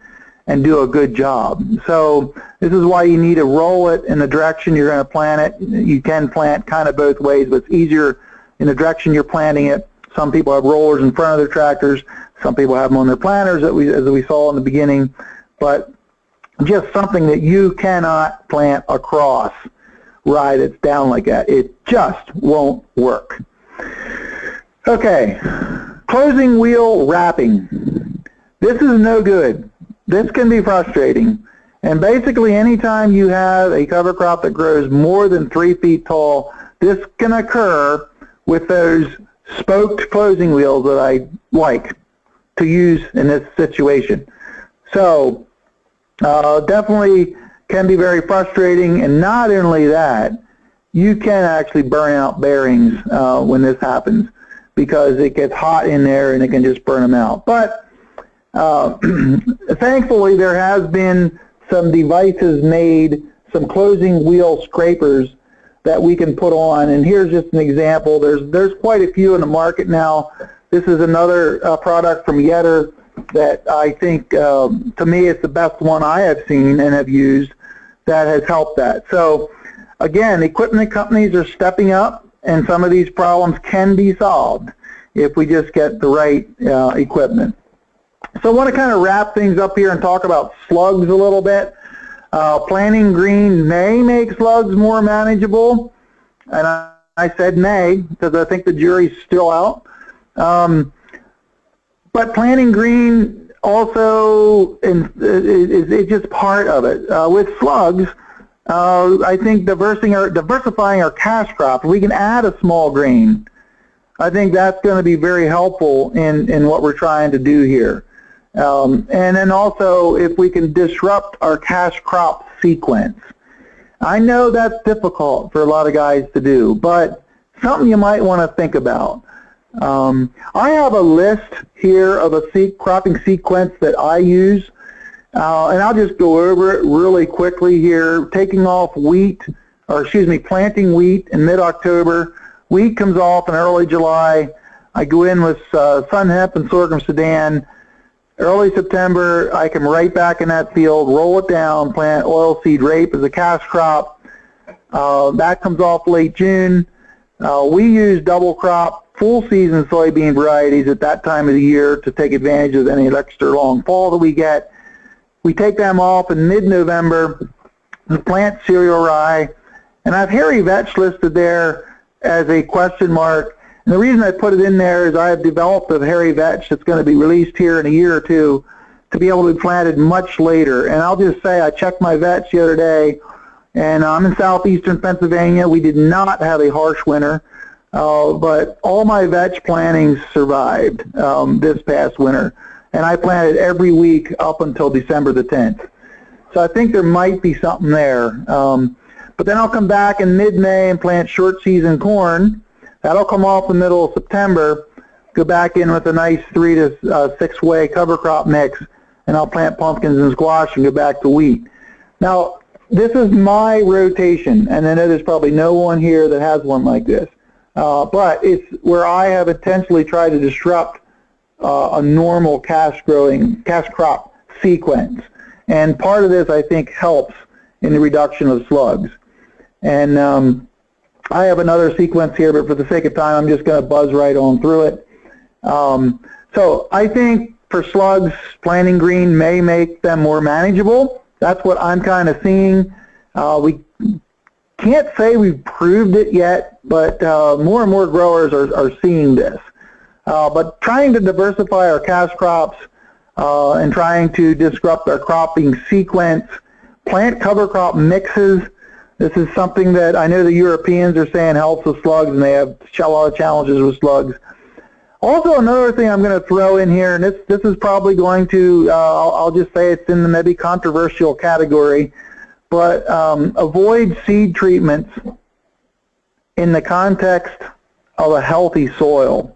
and do a good job. So this is why you need to roll it in the direction you're going to plant it. You can plant kind of both ways, but it's easier in the direction you're planting it. Some people have rollers in front of their tractors. Some people have them on their planters, that we, as we saw in the beginning. But just something that you cannot plant across ride it's down like that. It just won't work. Okay, closing wheel wrapping. This is no good. This can be frustrating. And basically anytime you have a cover crop that grows more than three feet tall, this can occur with those spoked closing wheels that I like to use in this situation. So uh, definitely can be very frustrating. And not only that, you can actually burn out bearings uh, when this happens because it gets hot in there and it can just burn them out. But uh, thankfully, there has been some devices made, some closing wheel scrapers that we can put on. And here's just an example. There's there's quite a few in the market now. This is another uh, product from Yetter that I think, um, to me, it's the best one I have seen and have used that has helped that. So again, equipment companies are stepping up and some of these problems can be solved if we just get the right uh, equipment. So I want to kind of wrap things up here and talk about slugs a little bit. Uh, planting green may make slugs more manageable, and I, I said may because I think the jury's still out. Um, but planting green also in, is, is just part of it. Uh, with slugs, uh, I think diversifying our, diversifying our cash crop, we can add a small grain. I think that's going to be very helpful in, in what we're trying to do here. Um, and then also if we can disrupt our cash crop sequence. I know that's difficult for a lot of guys to do, but something you might want to think about. Um, I have a list here of a cropping sequence that I use, uh, and I'll just go over it really quickly here. Taking off wheat, or excuse me, planting wheat in mid-October. Wheat comes off in early July. I go in with uh, sun hemp and sorghum sudan. Early September, I come right back in that field, roll it down, plant oilseed rape as a cash crop. Uh, that comes off late June. Uh, we use double crop full season soybean varieties at that time of the year to take advantage of any extra long fall that we get. We take them off in mid-November, plant cereal rye, and I have hairy vetch listed there as a question mark. And the reason I put it in there is I have developed a hairy vetch that's going to be released here in a year or two to be able to be planted much later. And I'll just say I checked my vetch the other day, and I'm in southeastern Pennsylvania. We did not have a harsh winter, uh, but all my vetch plantings survived um, this past winter and I planted every week up until December the 10th. So I think there might be something there. Um, but then I'll come back in mid-May and plant short season corn. That'll come off the middle of September. Go back in with a nice three to uh, six way cover crop mix, and I'll plant pumpkins and squash and go back to wheat. Now, this is my rotation, and I know there's probably no one here that has one like this. Uh, but it's where I have intentionally tried to disrupt uh, a normal cash growing, cash crop sequence. And part of this, I think, helps in the reduction of slugs. And um, I have another sequence here, but for the sake of time, I'm just going to buzz right on through it. Um, so I think for slugs, planting green may make them more manageable. That's what I'm kind of seeing. Uh, we can't say we've proved it yet, but uh, more and more growers are, are seeing this. Uh, but trying to diversify our cash crops uh, and trying to disrupt our cropping sequence, plant cover crop mixes. This is something that I know the Europeans are saying helps with slugs, and they have a lot of challenges with slugs. Also, another thing I'm going to throw in here, and this this is probably going to, uh, I'll, I'll, just say it's in the maybe controversial category, but um, avoid seed treatments in the context of a healthy soil.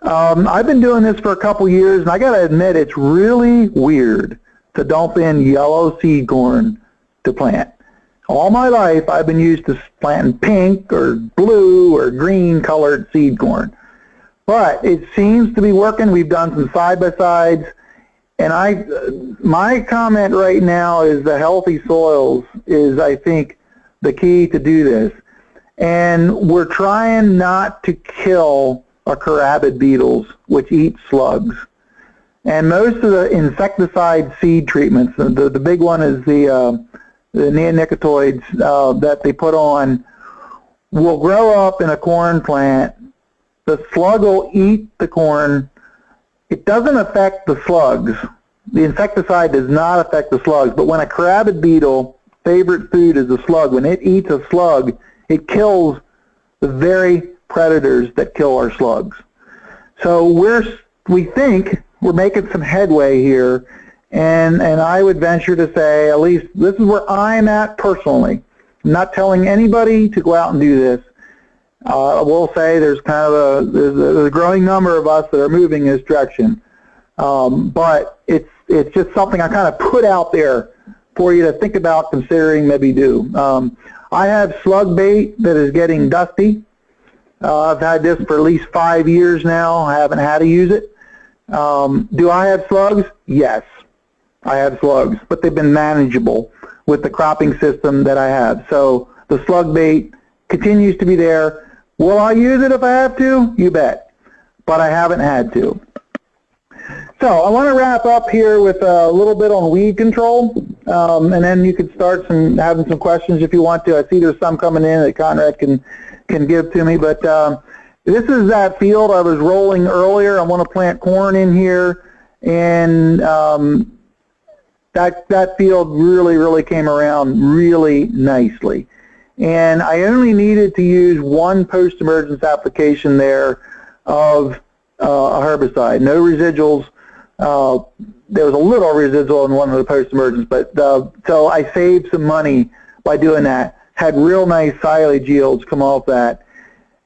Um, I've been doing this for a couple years, and I got to admit, it's really weird to dump in yellow seed corn to plant. All my life, I've been used to planting pink or blue or green colored seed corn. But it seems to be working. We've done some side-by-sides. And I, my comment right now is the healthy soils is, I think, the key to do this. And we're trying not to kill are carabid beetles, which eat slugs. And most of the insecticide seed treatments, the, the, the big one is the, uh, the neonicotinoids uh, that they put on, will grow up in a corn plant. The slug will eat the corn. It doesn't affect the slugs. The insecticide does not affect the slugs, but when a carabid beetle, favorite food is a slug, when it eats a slug, it kills the very predators that kill our slugs. So we're, we think we're making some headway here, and, and I would venture to say, at least this is where I'm at personally. I'm not telling anybody to go out and do this. Uh, I will say there's kind of a, there's a, growing number of us that are moving in this direction. Um, but it's, it's just something I kind of put out there for you to think about considering maybe do. Um, I have slug bait that is getting dusty. Uh, I've had this for at least five years now. I haven't had to use it. Um, do I have slugs? Yes, I have slugs, but they've been manageable with the cropping system that I have. So the slug bait continues to be there. Will I use it if I have to? You bet. But I haven't had to. So I want to wrap up here with a little bit on weed control, um, and then you could start some having some questions if you want to. I see there's some coming in that Conrad can can give to me. But um, this is that field I was rolling earlier. I want to plant corn in here, and um, that that field really, really came around really nicely. And I only needed to use one post-emergence application there of uh, a herbicide, no residuals. Uh, there was a little residual in one of the post-emergence, but uh, so I saved some money by doing that had real nice silage yields come off that.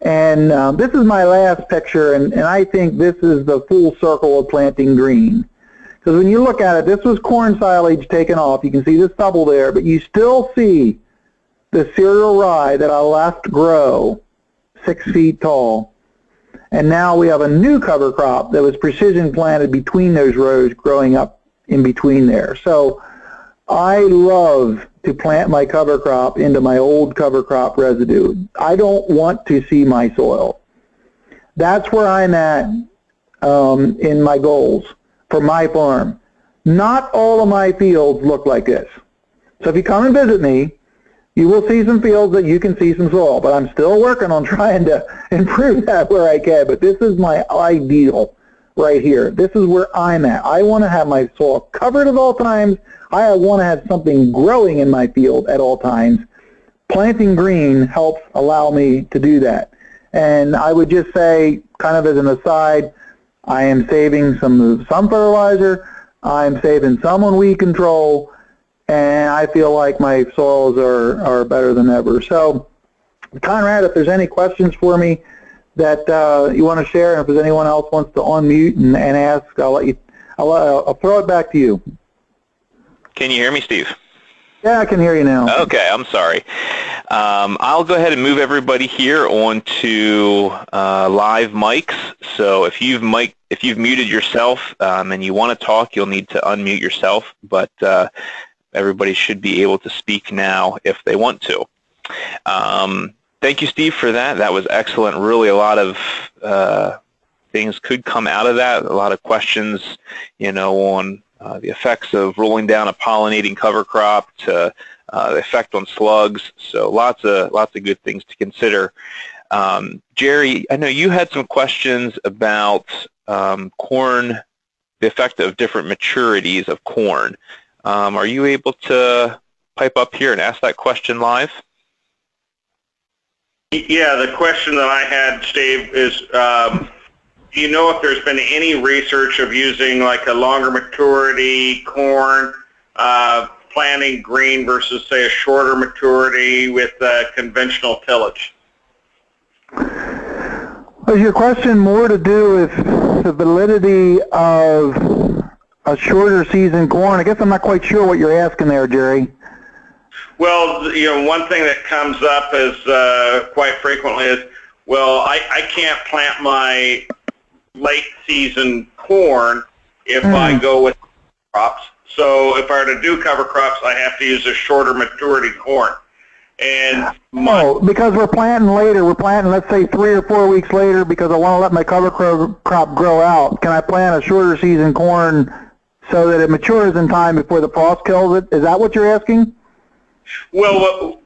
And um, this is my last picture, and, and I think this is the full circle of planting green. Because when you look at it, this was corn silage taken off. You can see this stubble there, but you still see the cereal rye that I left grow six feet tall. And now we have a new cover crop that was precision planted between those rows growing up in between there. So I love to plant my cover crop into my old cover crop residue. I don't want to see my soil. That's where I'm at um, in my goals for my farm. Not all of my fields look like this. So if you come and visit me, you will see some fields that you can see some soil, but I'm still working on trying to improve that where I can. But this is my ideal right here. This is where I'm at. I want to have my soil covered at all times. I want to have something growing in my field at all times. Planting green helps allow me to do that. And I would just say, kind of as an aside, I am saving some some fertilizer. I'm saving some on weed control, and I feel like my soils are are better than ever. So, Conrad, if there's any questions for me that uh, you want to share, and if there's anyone else wants to unmute and, and ask, I'll let you. I'll, I'll throw it back to you. Can you hear me, Steve? Yeah, I can hear you now. Okay, I'm sorry. Um, I'll go ahead and move everybody here onto uh, live mics. So if you've mic, if you've muted yourself um, and you want to talk, you'll need to unmute yourself. But uh, everybody should be able to speak now if they want to. Um, thank you, Steve, for that. That was excellent. Really, a lot of uh, things could come out of that. A lot of questions, you know, on uh, the effects of rolling down a pollinating cover crop to uh, the effect on slugs. So lots of lots of good things to consider. Um, Jerry, I know you had some questions about um, corn, the effect of different maturities of corn. Um, are you able to pipe up here and ask that question live? Yeah, the question that I had, Steve, is um, do you know if there's been any research of using like a longer maturity corn uh, planting green versus say a shorter maturity with uh, conventional tillage? Is your question more to do with the validity of a shorter season corn? I guess I'm not quite sure what you're asking there, Jerry. Well, you know, one thing that comes up is uh, quite frequently is, well, I, I can't plant my late season corn if mm. I go with crops. So if I were to do cover crops, I have to use a shorter maturity corn. And my, oh, because we're planting later. We're planting, let's say, three or four weeks later because I want to let my cover crop grow out. Can I plant a shorter season corn so that it matures in time before the frost kills it? Is that what you're asking? Well,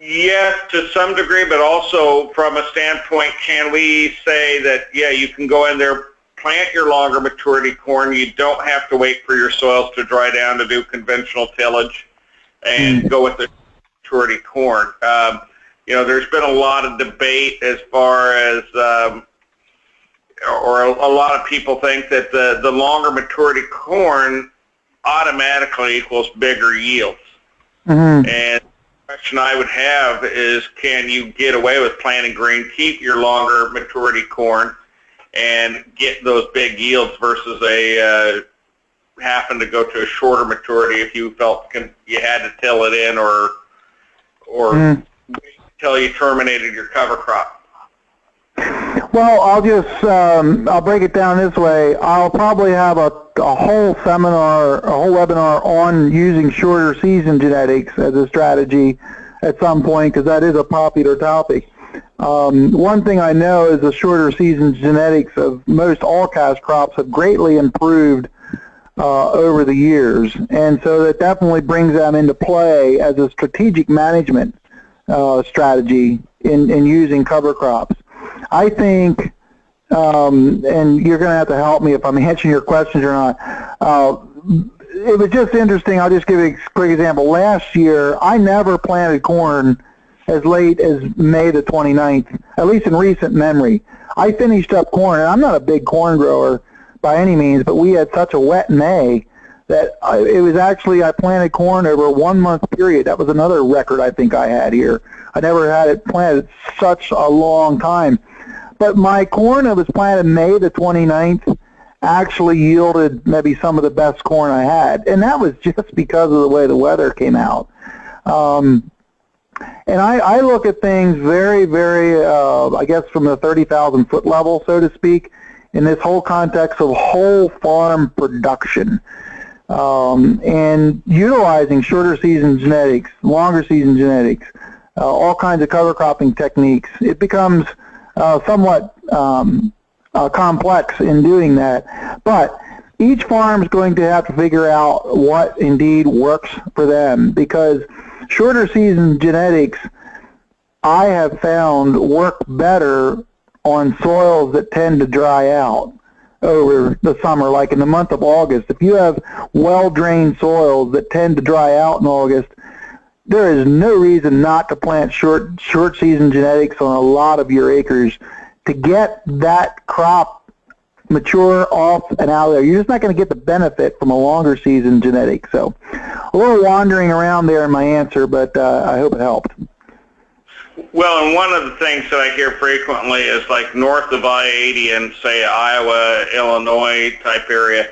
Yes, to some degree, but also from a standpoint, can we say that, yeah, you can go in there, plant your longer maturity corn. You don't have to wait for your soils to dry down to do conventional tillage and mm. go with the maturity corn. Um, you know, there's been a lot of debate as far as, um, or a, a lot of people think that the, the longer maturity corn automatically equals bigger yields. Mm-hmm. And question I would have is can you get away with planting green, keep your longer maturity corn, and get those big yields versus a uh, happen to go to a shorter maturity if you felt you had to till it in or or mm. until you terminated your cover crop. Well, I'll just um, I'll break it down this way. I'll probably have a, a whole seminar, a whole webinar on using shorter season genetics as a strategy at some point because that is a popular topic. Um, one thing I know is the shorter season genetics of most all cash crops have greatly improved uh, over the years, and so that definitely brings them into play as a strategic management uh, strategy in, in using cover crops. I think, um, and you're going to have to help me if I'm answering your questions or not. Uh, it was just interesting. I'll just give a quick example. Last year, I never planted corn as late as May the 29th, at least in recent memory. I finished up corn, and I'm not a big corn grower by any means, but we had such a wet May that I, it was actually I planted corn over a one month period. That was another record I think I had here. I never had it planted such a long time. But my corn that was planted May the 29th actually yielded maybe some of the best corn I had. And that was just because of the way the weather came out. Um, and I, I look at things very, very, uh, I guess, from the 30,000 foot level, so to speak, in this whole context of whole farm production. Um, and utilizing shorter season genetics, longer season genetics, uh, all kinds of cover cropping techniques, it becomes uh, somewhat um, uh, complex in doing that. But each farm is going to have to figure out what indeed works for them because shorter season genetics I have found work better on soils that tend to dry out over the summer, like in the month of August. If you have well-drained soils that tend to dry out in August, there is no reason not to plant short short season genetics on a lot of your acres to get that crop mature off and out of there. You're just not going to get the benefit from a longer season genetic. So a little wandering around there in my answer, but uh, I hope it helped. Well, and one of the things that I hear frequently is like north of I-80 in, say, Iowa, Illinois type area,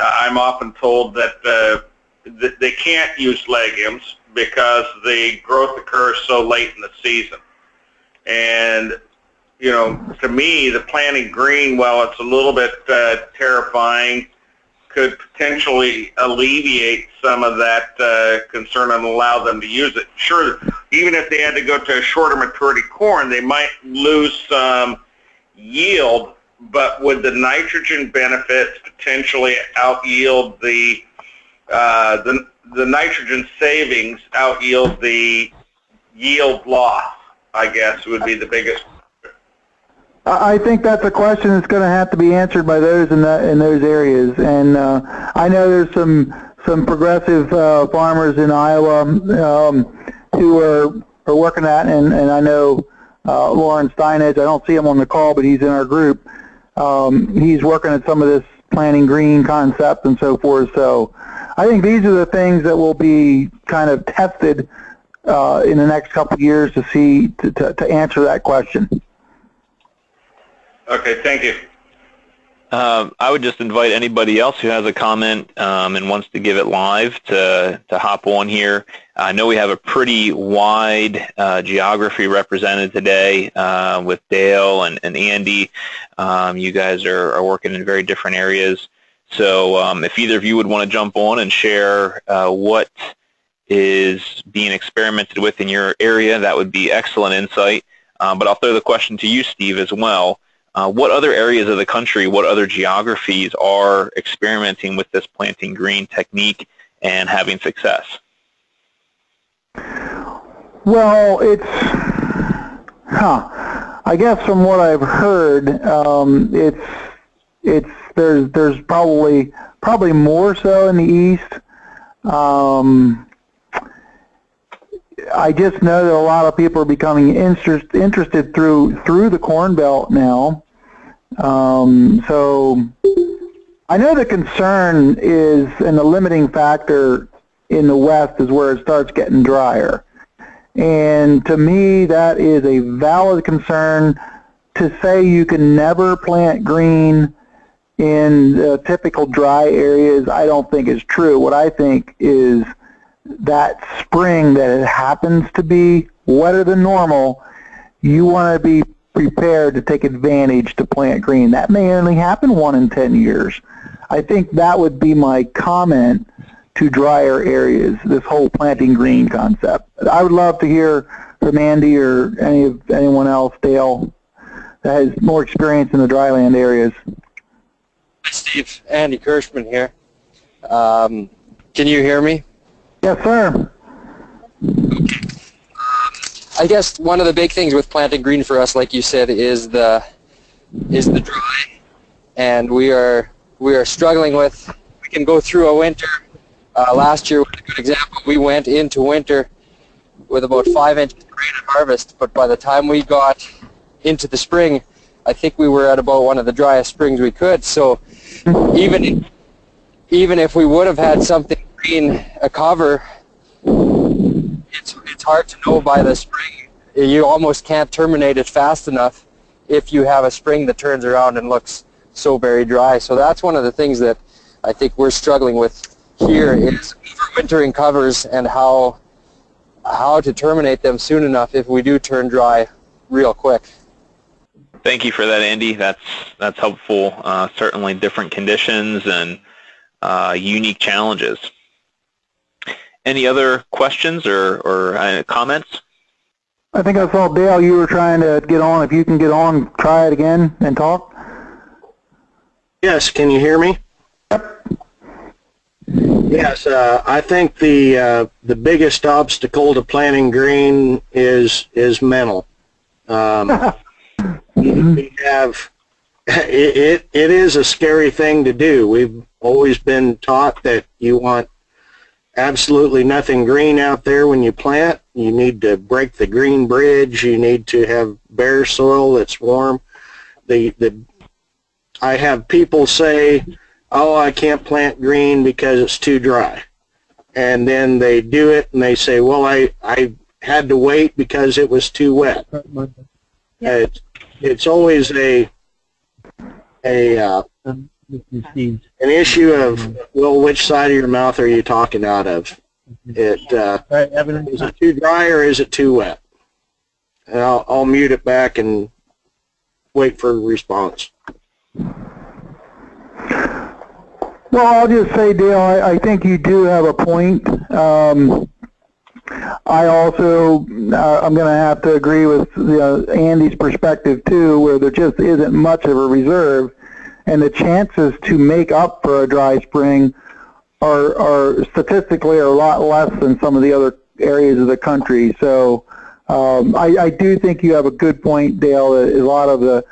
I'm often told that uh, they can't use legumes because the growth occurs so late in the season. And, you know, to me, the planting green, while it's a little bit uh, terrifying, could potentially alleviate some of that uh, concern and allow them to use it. Sure, even if they had to go to a shorter maturity corn, they might lose some yield, but would the nitrogen benefits potentially out yield the uh, the the nitrogen savings out yield the yield loss, I guess would be the biggest. I think that's a question that's going to have to be answered by those in the, in those areas. And uh, I know there's some some progressive uh, farmers in Iowa um, who are are working that, and and I know uh, Loran Steinlage. I don't see him on the call, but he's in our group. Um, he's working at some of this planting green concept and so forth. So I think these are the things that will be kind of tested uh, in the next couple of years to see to, to, to answer that question. Okay, thank you. Um, I would just invite anybody else who has a comment um, and wants to give it live to, to hop on here. I know we have a pretty wide uh, geography represented today uh, with Dale and, and Andy. Um, you guys are, are working in very different areas. So um, if either of you would want to jump on and share uh, what is being experimented with in your area, that would be excellent insight. Um, but I'll throw the question to you, Steve, as well. Uh, what other areas of the country, what other geographies are experimenting with this planting green technique and having success? Well, it's, huh, I guess from what I've heard, um, it's, it's there's there's probably probably more so in the east. Um, I just know that a lot of people are becoming interest, interested through through the Corn Belt now. Um, so I know the concern is, and the limiting factor in the West is where it starts getting drier. And to me, that is a valid concern to say you can never plant green in typical dry areas, I don't think is true. What I think is that spring that it happens to be wetter than normal, you want to be prepared to take advantage to plant green. That may only happen one in 10 years. I think that would be my comment to drier areas, this whole planting green concept. I would love to hear from Andy or any of anyone else, Dale, that has more experience in the dryland areas. Hi, Steve. Andy Kirschman here. Um, can you hear me? Yes, sir. I guess one of the big things with planting green for us, like you said, is the is the dry, and we are we are struggling with. We can go through a winter. Uh, last year was a good example. We went into winter with about five inches of rain at harvest, but by the time we got into the spring, I think we were at about one of the driest springs we could. So even if, even if we would have had something green a cover, it's it's hard to know by the spring. You almost can't terminate it fast enough if you have a spring that turns around and looks so very dry. So that's one of the things that I think we're struggling with here is overwintering covers and how how to terminate them soon enough if we do turn dry real quick. Thank you for that, Andy. That's that's helpful. Uh, certainly, different conditions and uh, unique challenges. Any other questions or, or uh, comments? I think I saw Dale. You were trying to get on. If you can get on, try it again and talk. Yes, can you hear me? Yep. Yes, uh, I think the uh, the biggest obstacle to planting green is is mental. Um, we have it, it it is a scary thing to do. We've always been taught that you want absolutely nothing green out there when you plant. You need to break the green bridge. You need to have bare soil that's warm. The the I have people say, "Oh, I can't plant green because it's too dry," and then they do it and they say, "Well, I I had to wait because it was too wet." It's it's always a a uh, an issue of well, which side of your mouth are you talking out of? It uh, is it too dry or is it too wet? And I'll, I'll mute it back and wait for a response. Well, I'll just say, Dale, I, I think you do have a point. Um, I also, uh, I'm going to have to agree with uh, Andy's perspective too, where there just isn't much of a reserve, and the chances to make up for a dry spring are, are statistically a lot less than some of the other areas of the country. So um, I, I do think you have a good point, Dale. A lot of the,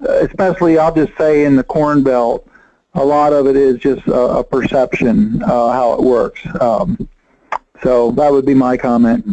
especially I'll just say in the Corn Belt, a lot of it is just a, a perception uh, how it works. Um, so that would be my comment.